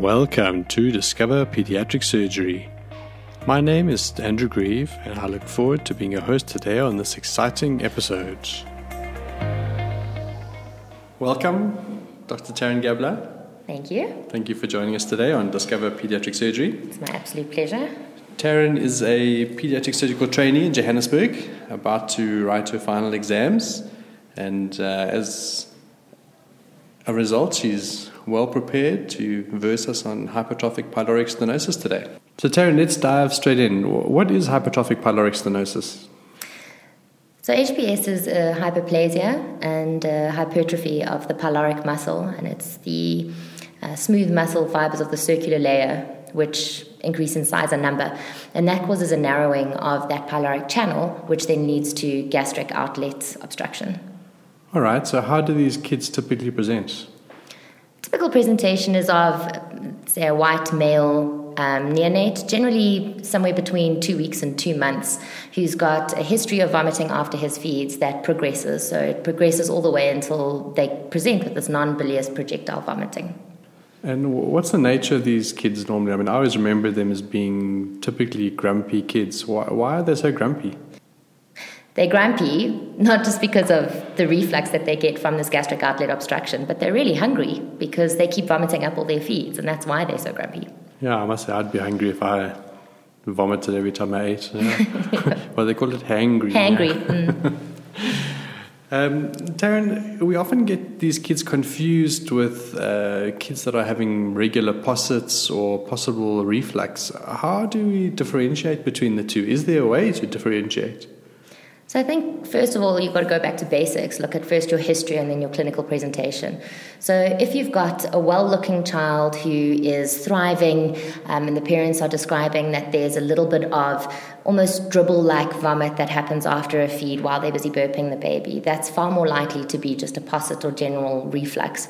Welcome to Discover Pediatric Surgery. My name is Andrew Grieve, and I look forward to being your host today on this exciting episode. Welcome, Dr. Taryn Gabler. Thank you. Thank you for joining us today on Discover Pediatric Surgery. It's my absolute pleasure. Taryn is a pediatric surgical trainee in Johannesburg, about to write her final exams, and uh, as a result, she's well prepared to verse us on hypertrophic pyloric stenosis today. So, Taryn, let's dive straight in. What is hypertrophic pyloric stenosis? So, HPS is a hyperplasia and a hypertrophy of the pyloric muscle, and it's the uh, smooth muscle fibers of the circular layer which increase in size and number. And that causes a narrowing of that pyloric channel, which then leads to gastric outlet obstruction. All right, so how do these kids typically present? Typical presentation is of, say, a white male um, neonate, generally somewhere between two weeks and two months, who's got a history of vomiting after his feeds that progresses. So it progresses all the way until they present with this non bilious projectile vomiting. And what's the nature of these kids normally? I mean, I always remember them as being typically grumpy kids. Why, why are they so grumpy? They're grumpy, not just because of the reflux that they get from this gastric outlet obstruction, but they're really hungry because they keep vomiting up all their feeds, and that's why they're so grumpy. Yeah, I must say I'd be hungry if I vomited every time I ate. Yeah. well, they call it hangry. Hangry. Mm. um, Taryn, we often get these kids confused with uh, kids that are having regular possets or possible reflux. How do we differentiate between the two? Is there a way to differentiate? So I think first of all you've got to go back to basics. Look at first your history and then your clinical presentation. So if you've got a well-looking child who is thriving, um, and the parents are describing that there's a little bit of almost dribble-like vomit that happens after a feed while they're busy burping the baby, that's far more likely to be just a posset or general reflux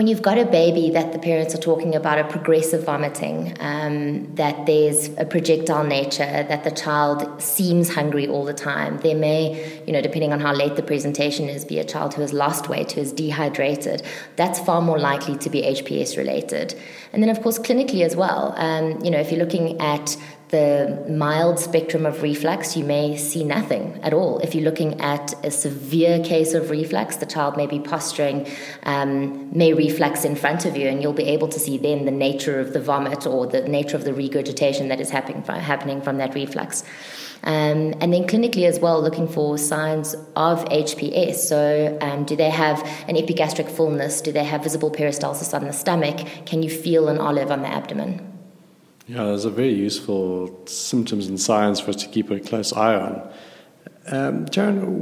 when you've got a baby that the parents are talking about a progressive vomiting, um, that there's a projectile nature, that the child seems hungry all the time, there may, you know, depending on how late the presentation is, be a child who has lost weight, who is dehydrated. That's far more likely to be HPS related. And then, of course, clinically as well, um, you know, if you're looking at the mild spectrum of reflux, you may see nothing at all. If you're looking at a severe case of reflux, the child may be posturing, um, may reflux in front of you, and you'll be able to see then the nature of the vomit or the nature of the regurgitation that is happening from, happening from that reflux. Um, and then clinically as well, looking for signs of HPS. So, um, do they have an epigastric fullness? Do they have visible peristalsis on the stomach? Can you feel an olive on the abdomen? Yeah, those are very useful symptoms and signs for us to keep a close eye on. Um,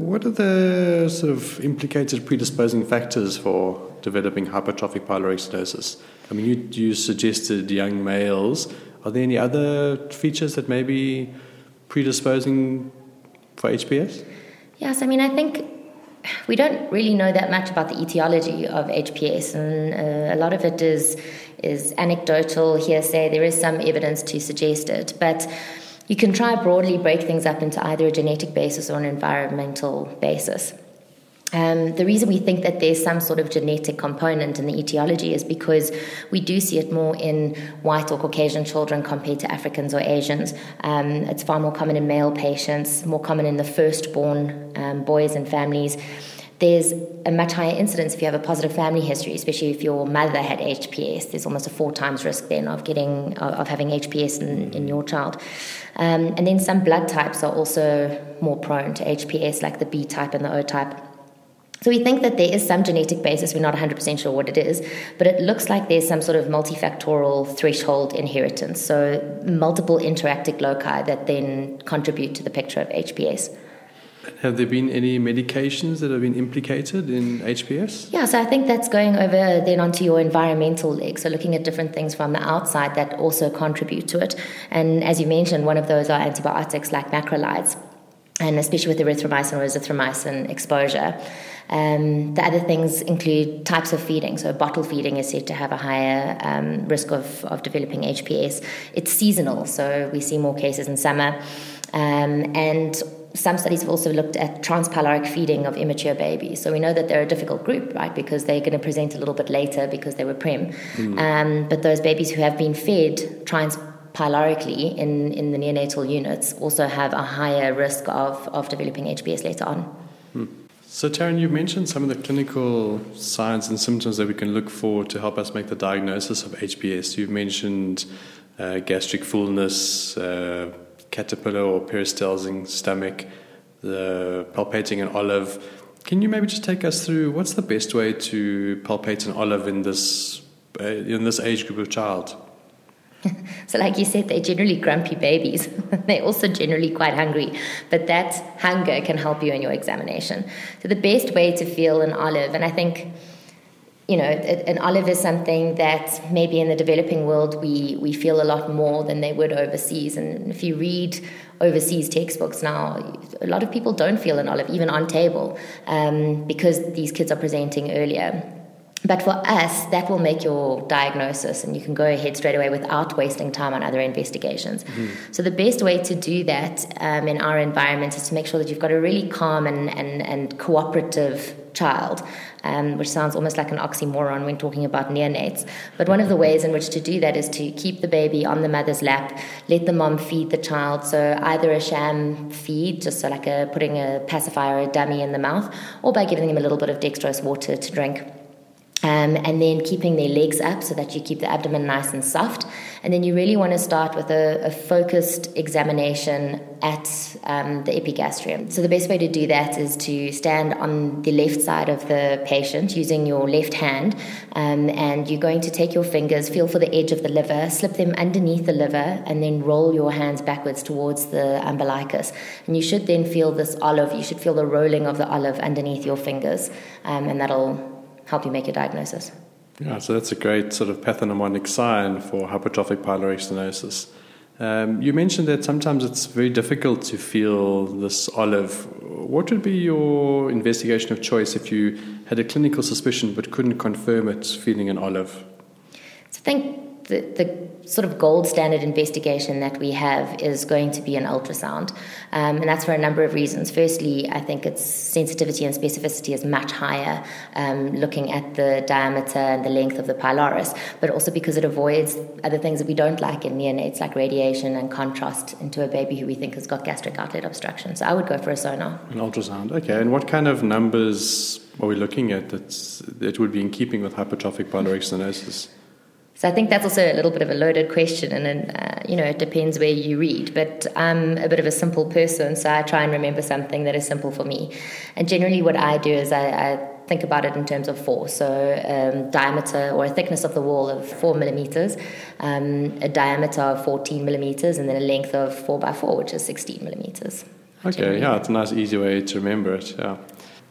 what are the sort of implicated predisposing factors for developing hypertrophic pyloric stenosis? I mean, you, you suggested young males. Are there any other features that may be predisposing for HPS? Yes, I mean, I think we don't really know that much about the etiology of HPS, and uh, a lot of it is is anecdotal hearsay. There is some evidence to suggest it, but you can try broadly break things up into either a genetic basis or an environmental basis. Um, the reason we think that there's some sort of genetic component in the etiology is because we do see it more in white or Caucasian children compared to Africans or Asians. Um, it's far more common in male patients, more common in the firstborn um, boys and families there's a much higher incidence if you have a positive family history, especially if your mother had HPS. There's almost a four times risk then of getting of having HPS in, in your child. Um, and then some blood types are also more prone to HPS, like the B type and the O type. So we think that there is some genetic basis. We're not 100% sure what it is, but it looks like there's some sort of multifactorial threshold inheritance. So multiple interacting loci that then contribute to the picture of HPS. Have there been any medications that have been implicated in HPS? Yeah, so I think that's going over then onto your environmental leg. So looking at different things from the outside that also contribute to it. And as you mentioned, one of those are antibiotics like macrolides, and especially with erythromycin or azithromycin exposure. Um, the other things include types of feeding. So, bottle feeding is said to have a higher um, risk of, of developing HPS. It's seasonal, so we see more cases in summer. Um, and some studies have also looked at transpyloric feeding of immature babies. So we know that they're a difficult group, right? Because they're going to present a little bit later because they were prem. Mm. Um, but those babies who have been fed transpylorically in, in the neonatal units also have a higher risk of, of developing HPS later on. Hmm. So, Taryn, you mentioned some of the clinical signs and symptoms that we can look for to help us make the diagnosis of HPS. You've mentioned uh, gastric fullness, uh, caterpillar or peristalsing stomach, the palpating an olive. Can you maybe just take us through what's the best way to palpate an olive in this uh, in this age group of child? so, like you said, they're generally grumpy babies. they're also generally quite hungry, but that hunger can help you in your examination. So, the best way to feel an olive, and I think you know, an olive is something that maybe in the developing world we, we feel a lot more than they would overseas. And if you read overseas textbooks now, a lot of people don't feel an olive, even on table, um, because these kids are presenting earlier. But for us, that will make your diagnosis, and you can go ahead straight away without wasting time on other investigations. Mm-hmm. So, the best way to do that um, in our environment is to make sure that you've got a really calm and, and, and cooperative child, um, which sounds almost like an oxymoron when talking about neonates. But one of the ways in which to do that is to keep the baby on the mother's lap, let the mom feed the child. So either a sham feed, just so like a, putting a pacifier or a dummy in the mouth, or by giving them a little bit of dextrose water to drink. Um, and then keeping their legs up so that you keep the abdomen nice and soft. And then you really want to start with a, a focused examination at um, the epigastrium. So the best way to do that is to stand on the left side of the patient using your left hand, um, and you're going to take your fingers, feel for the edge of the liver, slip them underneath the liver, and then roll your hands backwards towards the umbilicus. And you should then feel this olive. You should feel the rolling of the olive underneath your fingers, um, and that'll help you make a diagnosis. Yeah, so that's a great sort of pathognomonic sign for hypertrophic pyloric stenosis. Um, you mentioned that sometimes it's very difficult to feel this olive. What would be your investigation of choice if you had a clinical suspicion but couldn't confirm it feeling an olive? So I think the, the sort of gold standard investigation that we have is going to be an ultrasound. Um, and that's for a number of reasons. Firstly, I think its sensitivity and specificity is much higher um, looking at the diameter and the length of the pylorus, but also because it avoids other things that we don't like in neonates, like radiation and contrast into a baby who we think has got gastric outlet obstruction. So I would go for a sonar. An ultrasound, okay. And what kind of numbers are we looking at that's, that would be in keeping with hypertrophic pyloric stenosis? So I think that's also a little bit of a loaded question, and uh, you know it depends where you read. But I'm a bit of a simple person, so I try and remember something that is simple for me. And generally, what I do is I, I think about it in terms of four. So um, diameter or a thickness of the wall of four millimeters, um, a diameter of 14 millimeters, and then a length of four by four, which is 16 millimeters. Okay, generally. yeah, it's a nice, easy way to remember it. Yeah.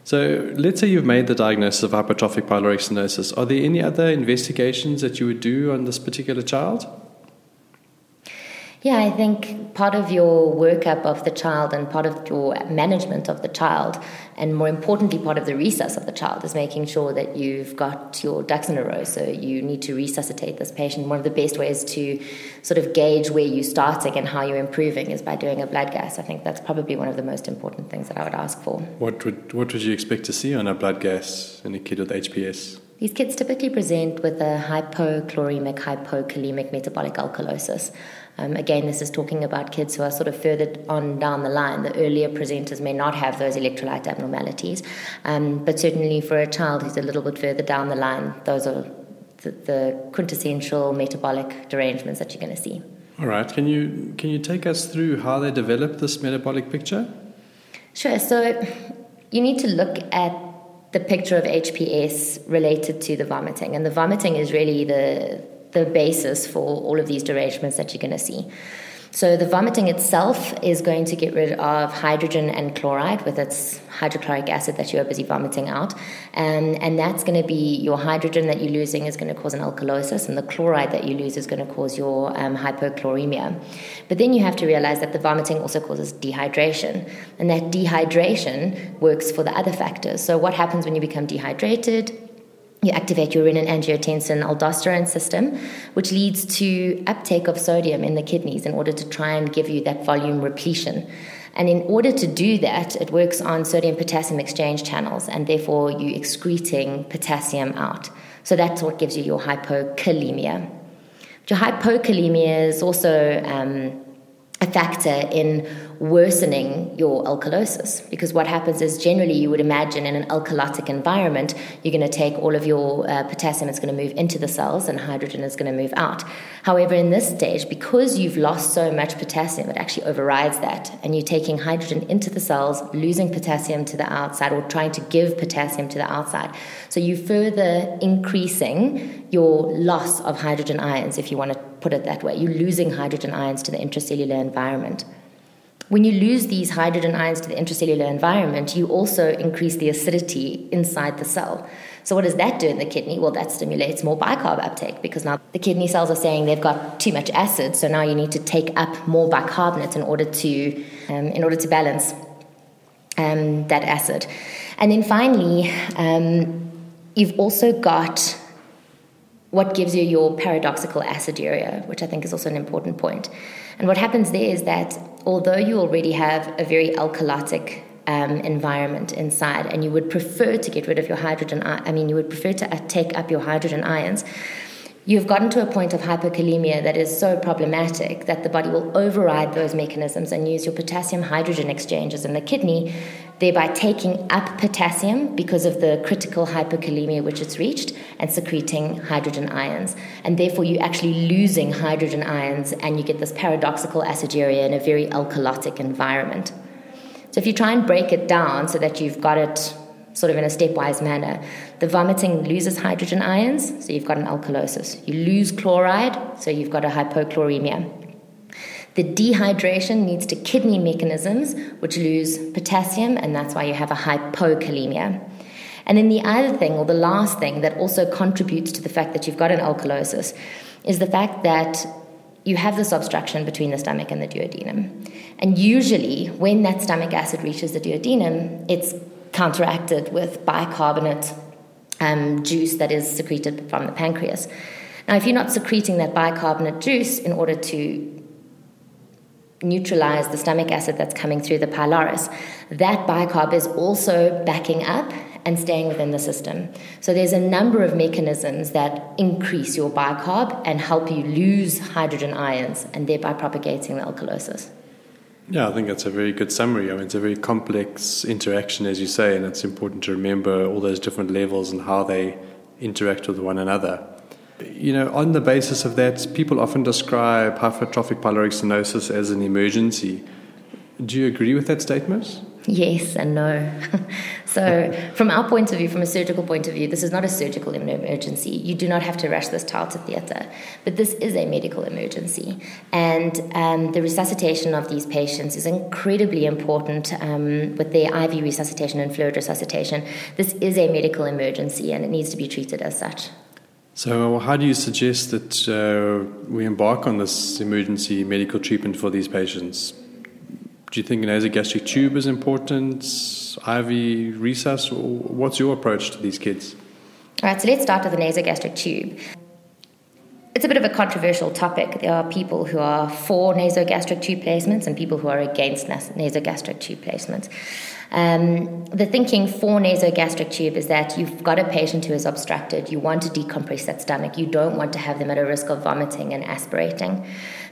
So let's say you've made the diagnosis of hypertrophic pyloric stenosis. Are there any other investigations that you would do on this particular child? Yeah, I think part of your workup of the child and part of your management of the child, and more importantly, part of the resus of the child, is making sure that you've got your ducks in a row. So you need to resuscitate this patient. One of the best ways to sort of gauge where you're starting and how you're improving is by doing a blood gas. I think that's probably one of the most important things that I would ask for. What would what would you expect to see on a blood gas in a kid with HPS? These kids typically present with a hypochloremic, hypokalemic metabolic alkalosis. Um, again, this is talking about kids who are sort of further on down the line. The earlier presenters may not have those electrolyte abnormalities, um, but certainly for a child who's a little bit further down the line, those are the, the quintessential metabolic derangements that you're going to see. All right. Can you can you take us through how they develop this metabolic picture? Sure. So you need to look at the picture of HPS related to the vomiting, and the vomiting is really the the basis for all of these derangements that you're going to see. So the vomiting itself is going to get rid of hydrogen and chloride with its hydrochloric acid that you are busy vomiting out. And, and that's going to be your hydrogen that you're losing is going to cause an alkalosis, and the chloride that you lose is going to cause your um, hypochloremia. But then you have to realize that the vomiting also causes dehydration, and that dehydration works for the other factors. So what happens when you become dehydrated? You activate your renin angiotensin aldosterone system, which leads to uptake of sodium in the kidneys in order to try and give you that volume repletion. And in order to do that, it works on sodium potassium exchange channels, and therefore you excreting potassium out. So that's what gives you your hypokalemia. Your hypokalemia is also um, a factor in worsening your alkalosis because what happens is generally you would imagine in an alkalotic environment you're going to take all of your uh, potassium it's going to move into the cells and hydrogen is going to move out. However in this stage because you've lost so much potassium it actually overrides that and you're taking hydrogen into the cells losing potassium to the outside or trying to give potassium to the outside. So you're further increasing your loss of hydrogen ions if you want to put it that way you're losing hydrogen ions to the intracellular environment when you lose these hydrogen ions to the intracellular environment, you also increase the acidity inside the cell. So, what does that do in the kidney? Well, that stimulates more bicarb uptake because now the kidney cells are saying they've got too much acid, so now you need to take up more bicarbonate in order to, um, in order to balance um, that acid. And then finally, um, you've also got what gives you your paradoxical aciduria, which I think is also an important point. And what happens there is that although you already have a very alkalotic um, environment inside and you would prefer to get rid of your hydrogen, I mean, you would prefer to take up your hydrogen ions, you've gotten to a point of hypokalemia that is so problematic that the body will override those mechanisms and use your potassium hydrogen exchanges in the kidney thereby taking up potassium because of the critical hypokalemia which it's reached and secreting hydrogen ions. And therefore, you're actually losing hydrogen ions and you get this paradoxical aciduria in a very alkalotic environment. So, if you try and break it down so that you've got it sort of in a stepwise manner, the vomiting loses hydrogen ions, so you've got an alkalosis. You lose chloride, so you've got a hypochloremia. The dehydration leads to kidney mechanisms which lose potassium, and that's why you have a hypokalemia. And then the other thing, or the last thing, that also contributes to the fact that you've got an alkalosis is the fact that you have this obstruction between the stomach and the duodenum. And usually, when that stomach acid reaches the duodenum, it's counteracted with bicarbonate um, juice that is secreted from the pancreas. Now, if you're not secreting that bicarbonate juice in order to neutralize the stomach acid that's coming through the pylorus, that bicarb is also backing up and staying within the system. So there's a number of mechanisms that increase your bicarb and help you lose hydrogen ions and thereby propagating the alkalosis. Yeah, I think that's a very good summary. I mean, it's a very complex interaction, as you say, and it's important to remember all those different levels and how they interact with one another. You know, on the basis of that, people often describe hypertrophic pyloric stenosis as an emergency. Do you agree with that statement? Yes and no. so, from our point of view, from a surgical point of view, this is not a surgical emergency. You do not have to rush this child to theatre, but this is a medical emergency. And um, the resuscitation of these patients is incredibly important um, with their IV resuscitation and fluid resuscitation. This is a medical emergency and it needs to be treated as such. So, how do you suggest that uh, we embark on this emergency medical treatment for these patients? Do you think an nasogastric tube is important? IV resus? What's your approach to these kids? All right, so let's start with the nasogastric tube. It's a bit of a controversial topic. There are people who are for nasogastric tube placements and people who are against nasogastric tube placements. Um, the thinking for nasogastric tube is that you've got a patient who is obstructed, you want to decompress that stomach, you don't want to have them at a risk of vomiting and aspirating.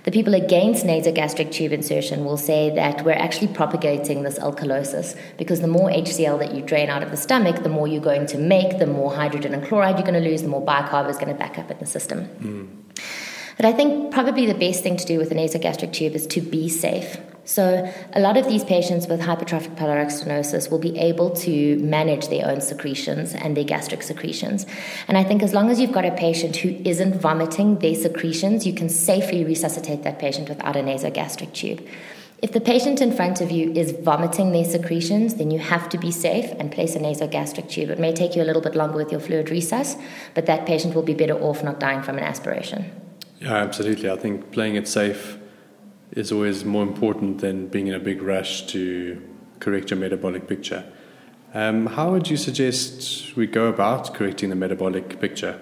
The people against nasogastric tube insertion will say that we're actually propagating this alkalosis because the more HCl that you drain out of the stomach, the more you're going to make, the more hydrogen and chloride you're going to lose, the more bicarb is going to back up in the system. Mm. But I think probably the best thing to do with a nasogastric tube is to be safe. So, a lot of these patients with hypertrophic pyloric stenosis will be able to manage their own secretions and their gastric secretions. And I think as long as you've got a patient who isn't vomiting their secretions, you can safely resuscitate that patient without a nasogastric tube. If the patient in front of you is vomiting their secretions, then you have to be safe and place a nasogastric tube. It may take you a little bit longer with your fluid resus, but that patient will be better off not dying from an aspiration. Yeah, absolutely. I think playing it safe is always more important than being in a big rush to correct your metabolic picture. Um, how would you suggest we go about correcting the metabolic picture?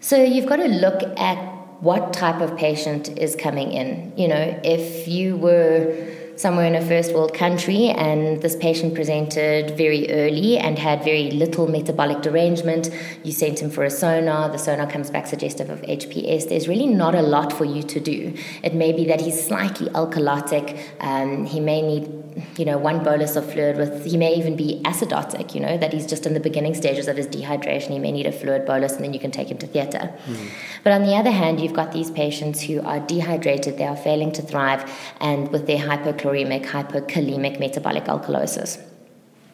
So you've got to look at what type of patient is coming in. You know, if you were somewhere in a first world country, and this patient presented very early and had very little metabolic derangement. You sent him for a sonar, the sonar comes back suggestive of HPS. There's really not a lot for you to do. It may be that he's slightly alkalotic, um, he may need you know, one bolus of fluid with, he may even be acidotic, you know, that he's just in the beginning stages of his dehydration. He may need a fluid bolus and then you can take him to theatre. Mm. But on the other hand, you've got these patients who are dehydrated, they are failing to thrive, and with their hypochloremic, hypokalemic metabolic alkalosis.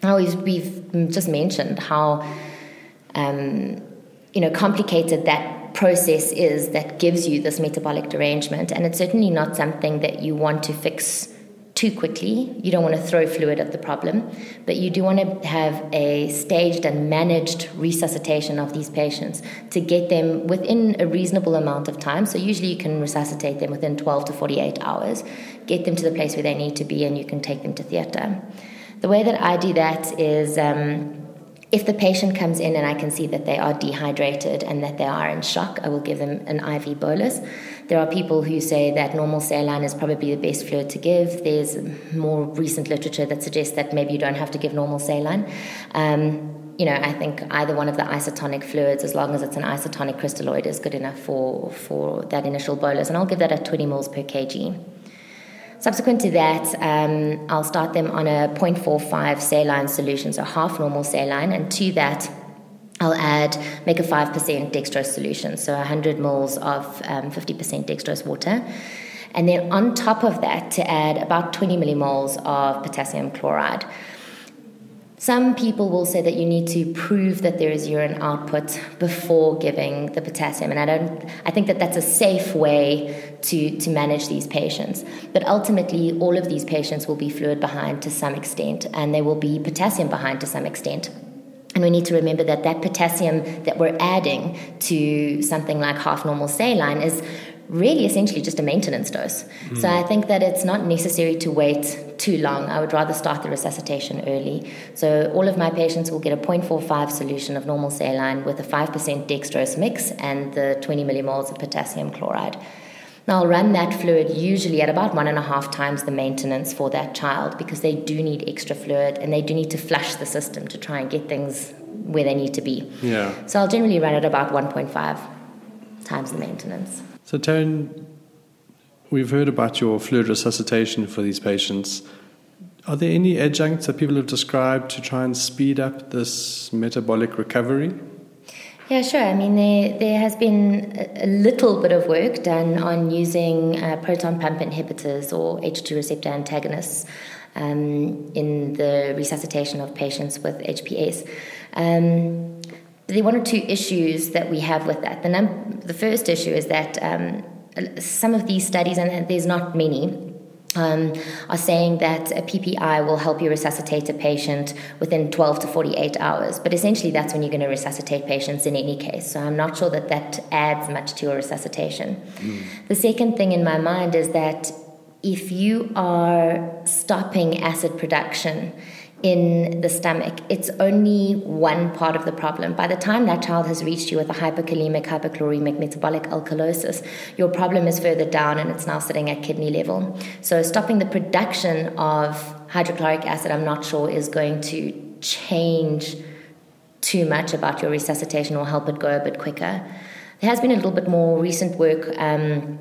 Now, we've, we've just mentioned how, um, you know, complicated that process is that gives you this metabolic derangement, and it's certainly not something that you want to fix too quickly. You don't want to throw fluid at the problem, but you do want to have a staged and managed resuscitation of these patients to get them within a reasonable amount of time. So, usually, you can resuscitate them within 12 to 48 hours, get them to the place where they need to be, and you can take them to theatre. The way that I do that is. Um, if the patient comes in and I can see that they are dehydrated and that they are in shock, I will give them an IV bolus. There are people who say that normal saline is probably the best fluid to give. There's more recent literature that suggests that maybe you don't have to give normal saline. Um, you know, I think either one of the isotonic fluids, as long as it's an isotonic crystalloid, is good enough for, for that initial bolus. And I'll give that at 20 mils per kg. Subsequent to that, um, I'll start them on a 0.45 saline solution, so half normal saline, and to that, I'll add, make a 5% dextrose solution, so 100 moles of um, 50% dextrose water. And then on top of that, to add about 20 millimoles of potassium chloride. Some people will say that you need to prove that there is urine output before giving the potassium, and I don't. I think that that's a safe way to to manage these patients. But ultimately, all of these patients will be fluid behind to some extent, and they will be potassium behind to some extent. And we need to remember that that potassium that we're adding to something like half normal saline is really essentially just a maintenance dose. Mm. So I think that it's not necessary to wait too long. I would rather start the resuscitation early. So all of my patients will get a 0.45 solution of normal saline with a 5% dextrose mix and the 20 millimoles of potassium chloride. Now, I'll run that fluid usually at about one and a half times the maintenance for that child because they do need extra fluid and they do need to flush the system to try and get things where they need to be. Yeah. So I'll generally run it about 1.5 times the maintenance. So, Taryn, we've heard about your fluid resuscitation for these patients. Are there any adjuncts that people have described to try and speed up this metabolic recovery? Yeah, sure. I mean, there, there has been a little bit of work done on using uh, proton pump inhibitors or H2 receptor antagonists um, in the resuscitation of patients with HPS. Um, there are one or two issues that we have with that. The, num- the first issue is that um, some of these studies, and there's not many, um, are saying that a PPI will help you resuscitate a patient within 12 to 48 hours. But essentially, that's when you're going to resuscitate patients in any case. So I'm not sure that that adds much to your resuscitation. Mm. The second thing in my mind is that if you are stopping acid production, in the stomach, it's only one part of the problem. By the time that child has reached you with a hyperkalemic, hypochloremic metabolic alkalosis, your problem is further down and it's now sitting at kidney level. So, stopping the production of hydrochloric acid, I'm not sure, is going to change too much about your resuscitation or help it go a bit quicker. There has been a little bit more recent work. Um,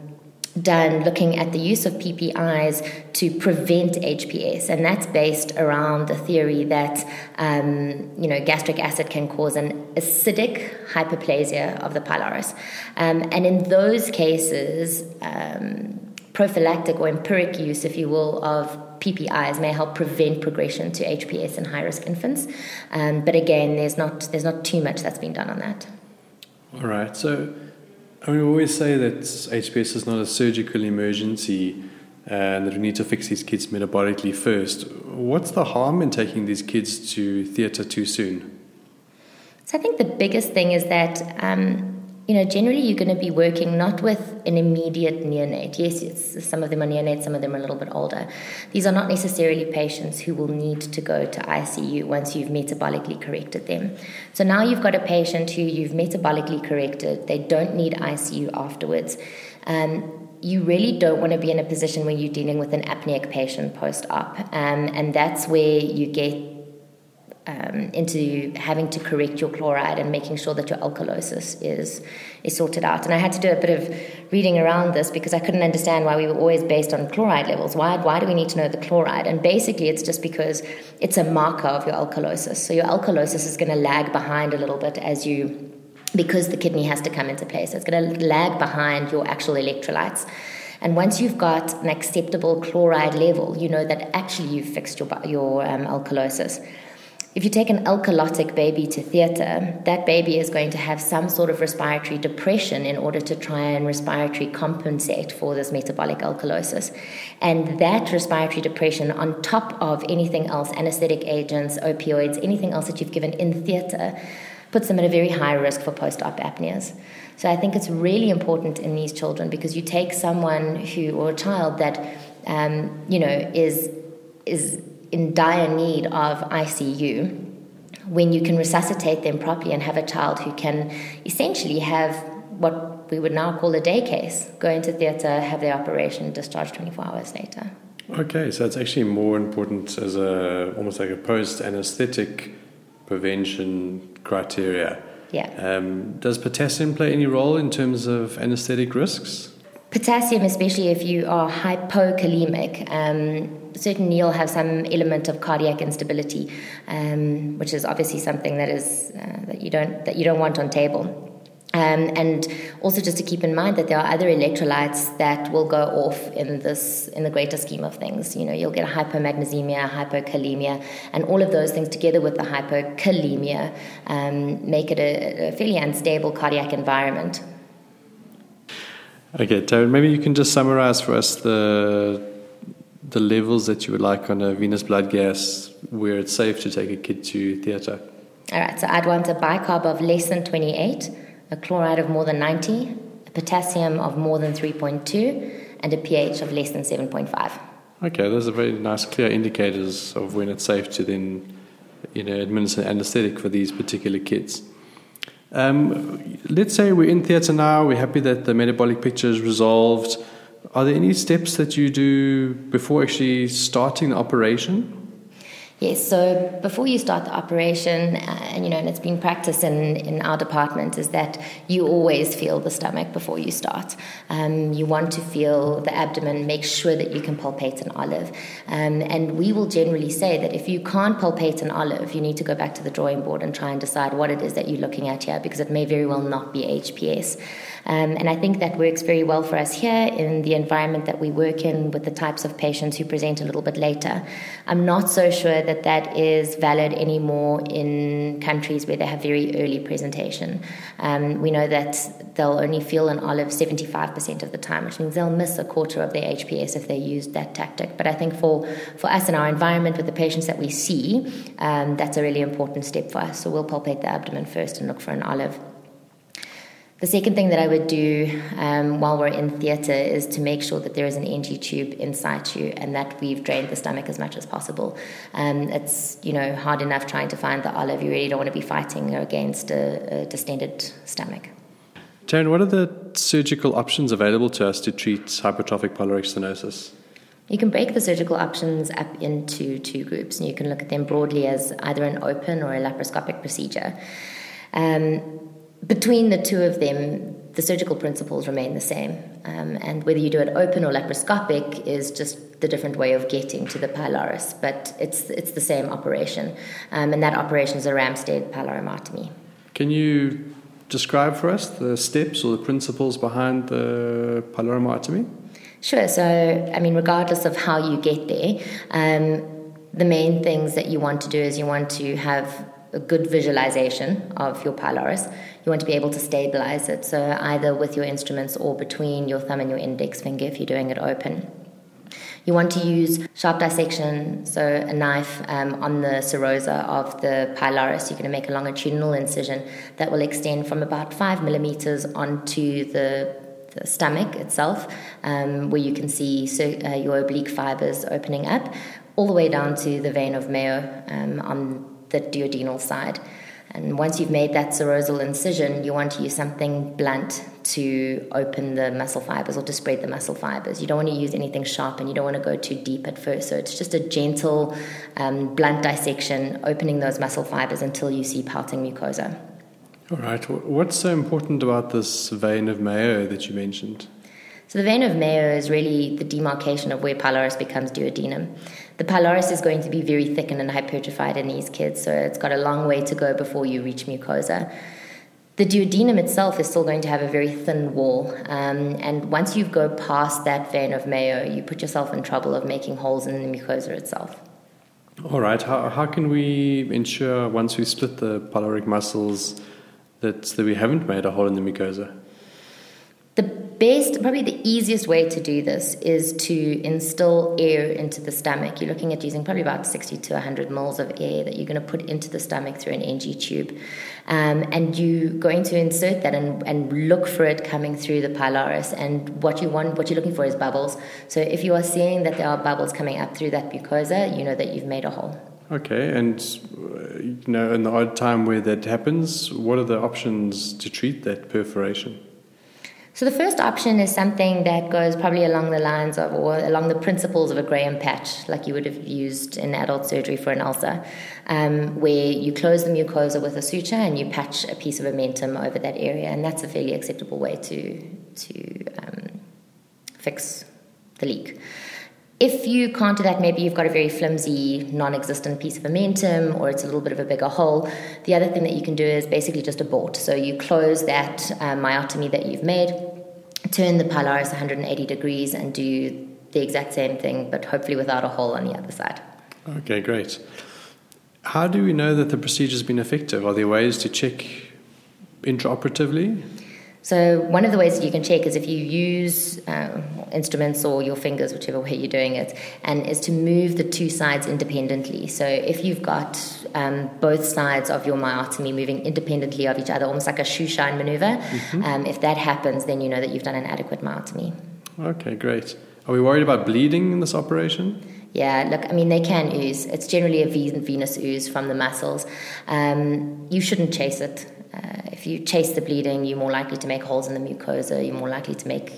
done looking at the use of PPIs to prevent HPS, and that's based around the theory that um, you know gastric acid can cause an acidic hyperplasia of the pylorus, um, and in those cases. Um, prophylactic or empiric use, if you will, of PPIs may help prevent progression to HPS in high risk infants. Um, but again, there's not there's not too much that's been done on that. All right. So I mean, we always say that HPS is not a surgical emergency and that we need to fix these kids metabolically first. What's the harm in taking these kids to theatre too soon? So I think the biggest thing is that um, you know, generally you're going to be working not with an immediate neonate. Yes, some of them are neonates, some of them are a little bit older. These are not necessarily patients who will need to go to ICU once you've metabolically corrected them. So now you've got a patient who you've metabolically corrected, they don't need ICU afterwards. Um, you really don't want to be in a position where you're dealing with an apneic patient post op. Um, and that's where you get um, into having to correct your chloride and making sure that your alkalosis is is sorted out. And I had to do a bit of reading around this because I couldn't understand why we were always based on chloride levels. Why why do we need to know the chloride? And basically, it's just because it's a marker of your alkalosis. So your alkalosis is going to lag behind a little bit as you because the kidney has to come into place. So it's going to lag behind your actual electrolytes. And once you've got an acceptable chloride level, you know that actually you've fixed your, your um, alkalosis. If you take an alkalotic baby to theatre, that baby is going to have some sort of respiratory depression in order to try and respiratory compensate for this metabolic alkalosis. And that respiratory depression, on top of anything else, anesthetic agents, opioids, anything else that you've given in theatre, puts them at a very high risk for post op apneas. So I think it's really important in these children because you take someone who, or a child that, um, you know, is, is in dire need of ICU when you can resuscitate them properly and have a child who can essentially have what we would now call a day case, go into theatre, have their operation, discharge 24 hours later. Okay, so it's actually more important as a almost like a post anesthetic prevention criteria. Yeah. Um, does potassium play any role in terms of anesthetic risks? Potassium, especially if you are hypokalemic, um, certainly you'll have some element of cardiac instability, um, which is obviously something that is uh, that you don't that you don't want on table. Um, and also just to keep in mind that there are other electrolytes that will go off in this in the greater scheme of things. You know, you'll get a hypomagnesemia, hypokalemia, and all of those things together with the hypokalemia um, make it a, a, fairly unstable cardiac environment. Okay, Taryn, maybe you can just summarize for us the the levels that you would like on a venous blood gas where it's safe to take a kid to theatre. All right, so I'd want a bicarb of less than 28 a chloride of more than 90, a potassium of more than 3.2, and a pH of less than 7.5. Okay, those are very nice, clear indicators of when it's safe to then, you know, administer anesthetic for these particular kids. Um, let's say we're in theatre now. We're happy that the metabolic picture is resolved. Are there any steps that you do before actually starting the operation? Yes, so before you start the operation, uh, and you know, and it's been practiced in, in our department, is that you always feel the stomach before you start. Um, you want to feel the abdomen, make sure that you can palpate an olive. Um, and we will generally say that if you can't palpate an olive, you need to go back to the drawing board and try and decide what it is that you're looking at here, because it may very well not be HPS. Um, and I think that works very well for us here in the environment that we work in with the types of patients who present a little bit later. I'm not so sure that that is valid anymore in countries where they have very early presentation. Um, we know that they'll only feel an olive 75% of the time, which means they'll miss a quarter of their HPS if they use that tactic. But I think for, for us in our environment with the patients that we see, um, that's a really important step for us. So we'll palpate the abdomen first and look for an olive. The second thing that I would do um, while we're in theatre is to make sure that there is an NG tube inside you and that we've drained the stomach as much as possible. Um, it's you know hard enough trying to find the olive. You really don't want to be fighting against a, a distended stomach. Taryn, what are the surgical options available to us to treat hypertrophic pyloric stenosis? You can break the surgical options up into two groups, and you can look at them broadly as either an open or a laparoscopic procedure. Um, between the two of them, the surgical principles remain the same. Um, and whether you do it open or laparoscopic is just the different way of getting to the pylorus, but it's, it's the same operation. Um, and that operation is a Ramstedt pylorotomy. Can you describe for us the steps or the principles behind the pylorotomy? Sure. So, I mean, regardless of how you get there, um, the main things that you want to do is you want to have a good visualization of your pylorus. You want to be able to stabilize it, so either with your instruments or between your thumb and your index finger if you're doing it open. You want to use sharp dissection, so a knife um, on the serosa of the pylorus. You're going to make a longitudinal incision that will extend from about five millimeters onto the, the stomach itself, um, where you can see so, uh, your oblique fibers opening up, all the way down to the vein of Mayo um, on the duodenal side. And once you've made that serosal incision, you want to use something blunt to open the muscle fibers or to spread the muscle fibers. You don't want to use anything sharp and you don't want to go too deep at first. So it's just a gentle, um, blunt dissection, opening those muscle fibers until you see pouting mucosa. All right. What's so important about this vein of Mayo that you mentioned? So the vein of Mayo is really the demarcation of where pylorus becomes duodenum. The pylorus is going to be very thickened and hypertrophied in these kids, so it's got a long way to go before you reach mucosa. The duodenum itself is still going to have a very thin wall, um, and once you go past that vein of Mayo, you put yourself in trouble of making holes in the mucosa itself. All right. How, how can we ensure once we split the pyloric muscles that, that we haven't made a hole in the mucosa? The best, probably the easiest way to do this is to instill air into the stomach. You're looking at using probably about 60 to 100 mils of air that you're going to put into the stomach through an NG tube. Um, and you're going to insert that and, and look for it coming through the pylorus. And what you want, what you're looking for is bubbles. So if you are seeing that there are bubbles coming up through that mucosa, you know that you've made a hole. Okay, and uh, you know, in the odd time where that happens, what are the options to treat that perforation? So the first option is something that goes probably along the lines of, or along the principles of a Graham patch, like you would have used in adult surgery for an ulcer, um, where you close the mucosa with a suture and you patch a piece of omentum over that area, and that's a fairly acceptable way to to um, fix the leak. If you can't do that, maybe you've got a very flimsy, non existent piece of omentum or it's a little bit of a bigger hole. The other thing that you can do is basically just abort. So you close that uh, myotomy that you've made, turn the pylorus 180 degrees, and do the exact same thing, but hopefully without a hole on the other side. Okay, great. How do we know that the procedure has been effective? Are there ways to check intraoperatively? So one of the ways that you can check is if you use um, instruments or your fingers, whichever way you're doing it, and is to move the two sides independently. So if you've got um, both sides of your myotomy moving independently of each other, almost like a shoe shine maneuver, mm-hmm. um, if that happens, then you know that you've done an adequate myotomy. Okay, great. Are we worried about bleeding in this operation? Yeah, look, I mean, they can ooze. It's generally a venous ooze from the muscles. Um, you shouldn't chase it. Uh, if you chase the bleeding, you're more likely to make holes in the mucosa, you're more likely to make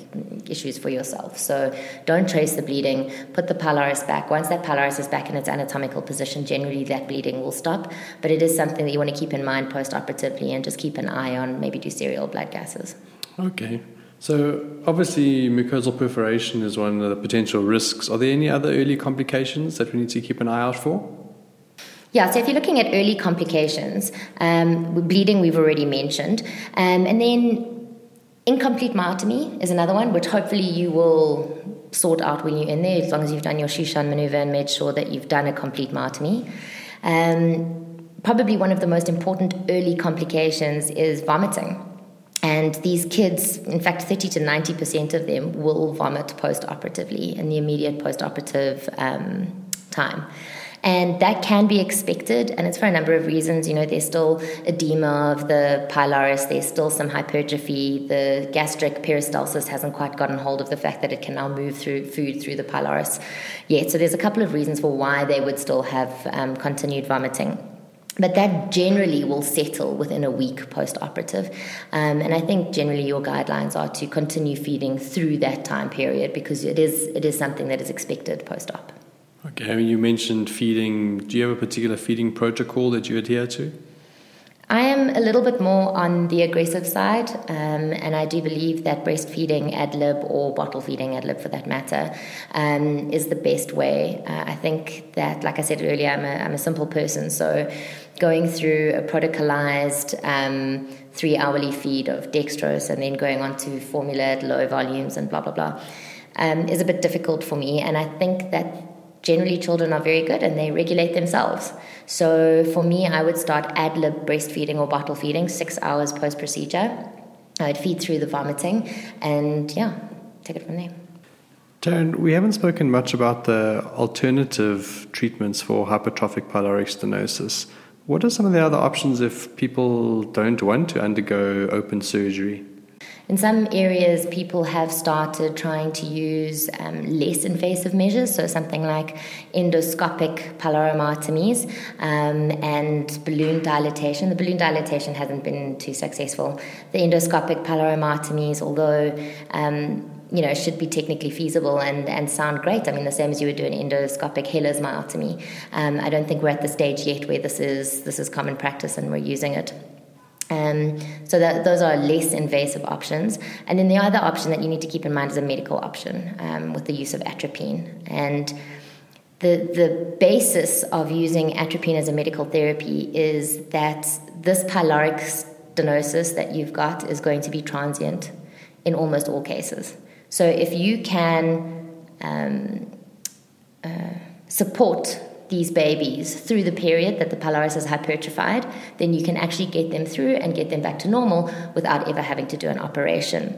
issues for yourself. So don't chase the bleeding, put the pylorus back. Once that pylorus is back in its anatomical position, generally that bleeding will stop. But it is something that you want to keep in mind post operatively and just keep an eye on, maybe do serial blood gases. Okay. So, obviously, mucosal perforation is one of the potential risks. Are there any other early complications that we need to keep an eye out for? Yeah, so if you're looking at early complications, um, bleeding we've already mentioned, um, and then incomplete myotomy is another one, which hopefully you will sort out when you're in there, as long as you've done your shoe shine maneuver and made sure that you've done a complete myotomy. Um, probably one of the most important early complications is vomiting. And these kids, in fact, 30 to 90% of them will vomit post operatively in the immediate post operative um, time. And that can be expected, and it's for a number of reasons. You know, there's still edema of the pylorus, there's still some hypertrophy. The gastric peristalsis hasn't quite gotten hold of the fact that it can now move through food through the pylorus yet. So there's a couple of reasons for why they would still have um, continued vomiting. But that generally will settle within a week post operative. Um, and I think generally your guidelines are to continue feeding through that time period because it is, it is something that is expected post op. Okay, I mean, you mentioned feeding. Do you have a particular feeding protocol that you adhere to? I am a little bit more on the aggressive side, um, and I do believe that breastfeeding ad lib or bottle feeding ad lib for that matter um, is the best way. Uh, I think that, like I said earlier, I'm a, I'm a simple person, so going through a protocolized um, three hourly feed of dextrose and then going on to formula at low volumes and blah, blah, blah um, is a bit difficult for me. And I think that generally children are very good and they regulate themselves. So for me, I would start ad lib breastfeeding or bottle feeding six hours post procedure. I would feed through the vomiting and yeah, take it from there. Taryn, we haven't spoken much about the alternative treatments for hypertrophic pyloric stenosis. What are some of the other options if people don't want to undergo open surgery? In some areas, people have started trying to use um, less invasive measures, so something like endoscopic pylorotomies um, and balloon dilatation. The balloon dilatation hasn't been too successful. The endoscopic pylorotomies, although um, you know, should be technically feasible and, and sound great. I mean, the same as you would do an endoscopic Heller's myotomy. Um, I don't think we're at the stage yet where this is this is common practice and we're using it. Um, so that those are less invasive options. And then the other option that you need to keep in mind is a medical option um, with the use of atropine. And the the basis of using atropine as a medical therapy is that this pyloric stenosis that you've got is going to be transient in almost all cases. So if you can um, uh, support these babies through the period that the pylorus is hypertrophied, then you can actually get them through and get them back to normal without ever having to do an operation.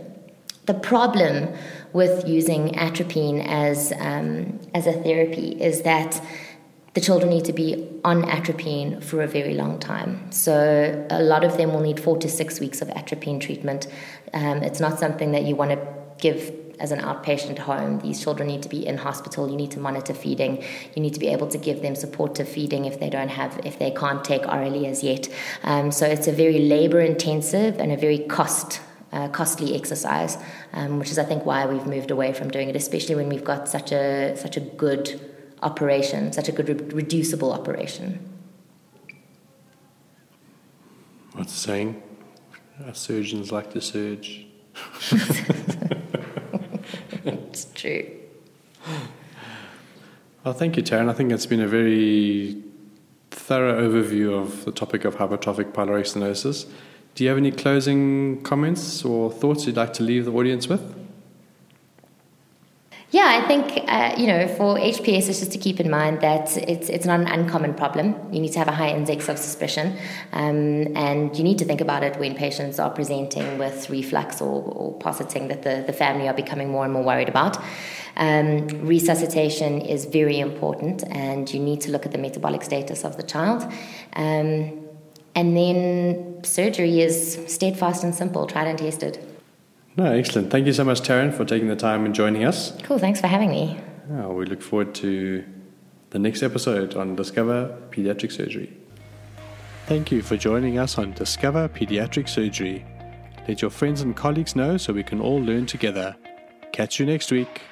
The problem with using atropine as, um, as a therapy is that the children need to be on atropine for a very long time. So, a lot of them will need four to six weeks of atropine treatment. Um, it's not something that you want to give as an outpatient home. These children need to be in hospital. You need to monitor feeding. You need to be able to give them supportive feeding if they don't have, if they can't take orally as yet. Um, so it's a very labor intensive and a very cost. Uh, costly exercise, um, which is I think why we've moved away from doing it, especially when we've got such a such a good operation, such a good re- reducible operation. What's the saying? Our surgeons like to surge. Well, thank you, Taryn. I think it's been a very thorough overview of the topic of hypertrophic pyloric stenosis. Do you have any closing comments or thoughts you'd like to leave the audience with? Yeah, I think uh, you know for HPS, it's just to keep in mind that it's it's not an uncommon problem. You need to have a high index of suspicion, um, and you need to think about it when patients are presenting with reflux or, or posseting that the, the family are becoming more and more worried about. Um, resuscitation is very important, and you need to look at the metabolic status of the child. Um, and then surgery is steadfast and simple, tried and tested. No, excellent. Thank you so much, Taryn, for taking the time and joining us. Cool. Thanks for having me. Oh, we look forward to the next episode on Discover Pediatric Surgery. Thank you for joining us on Discover Pediatric Surgery. Let your friends and colleagues know so we can all learn together. Catch you next week.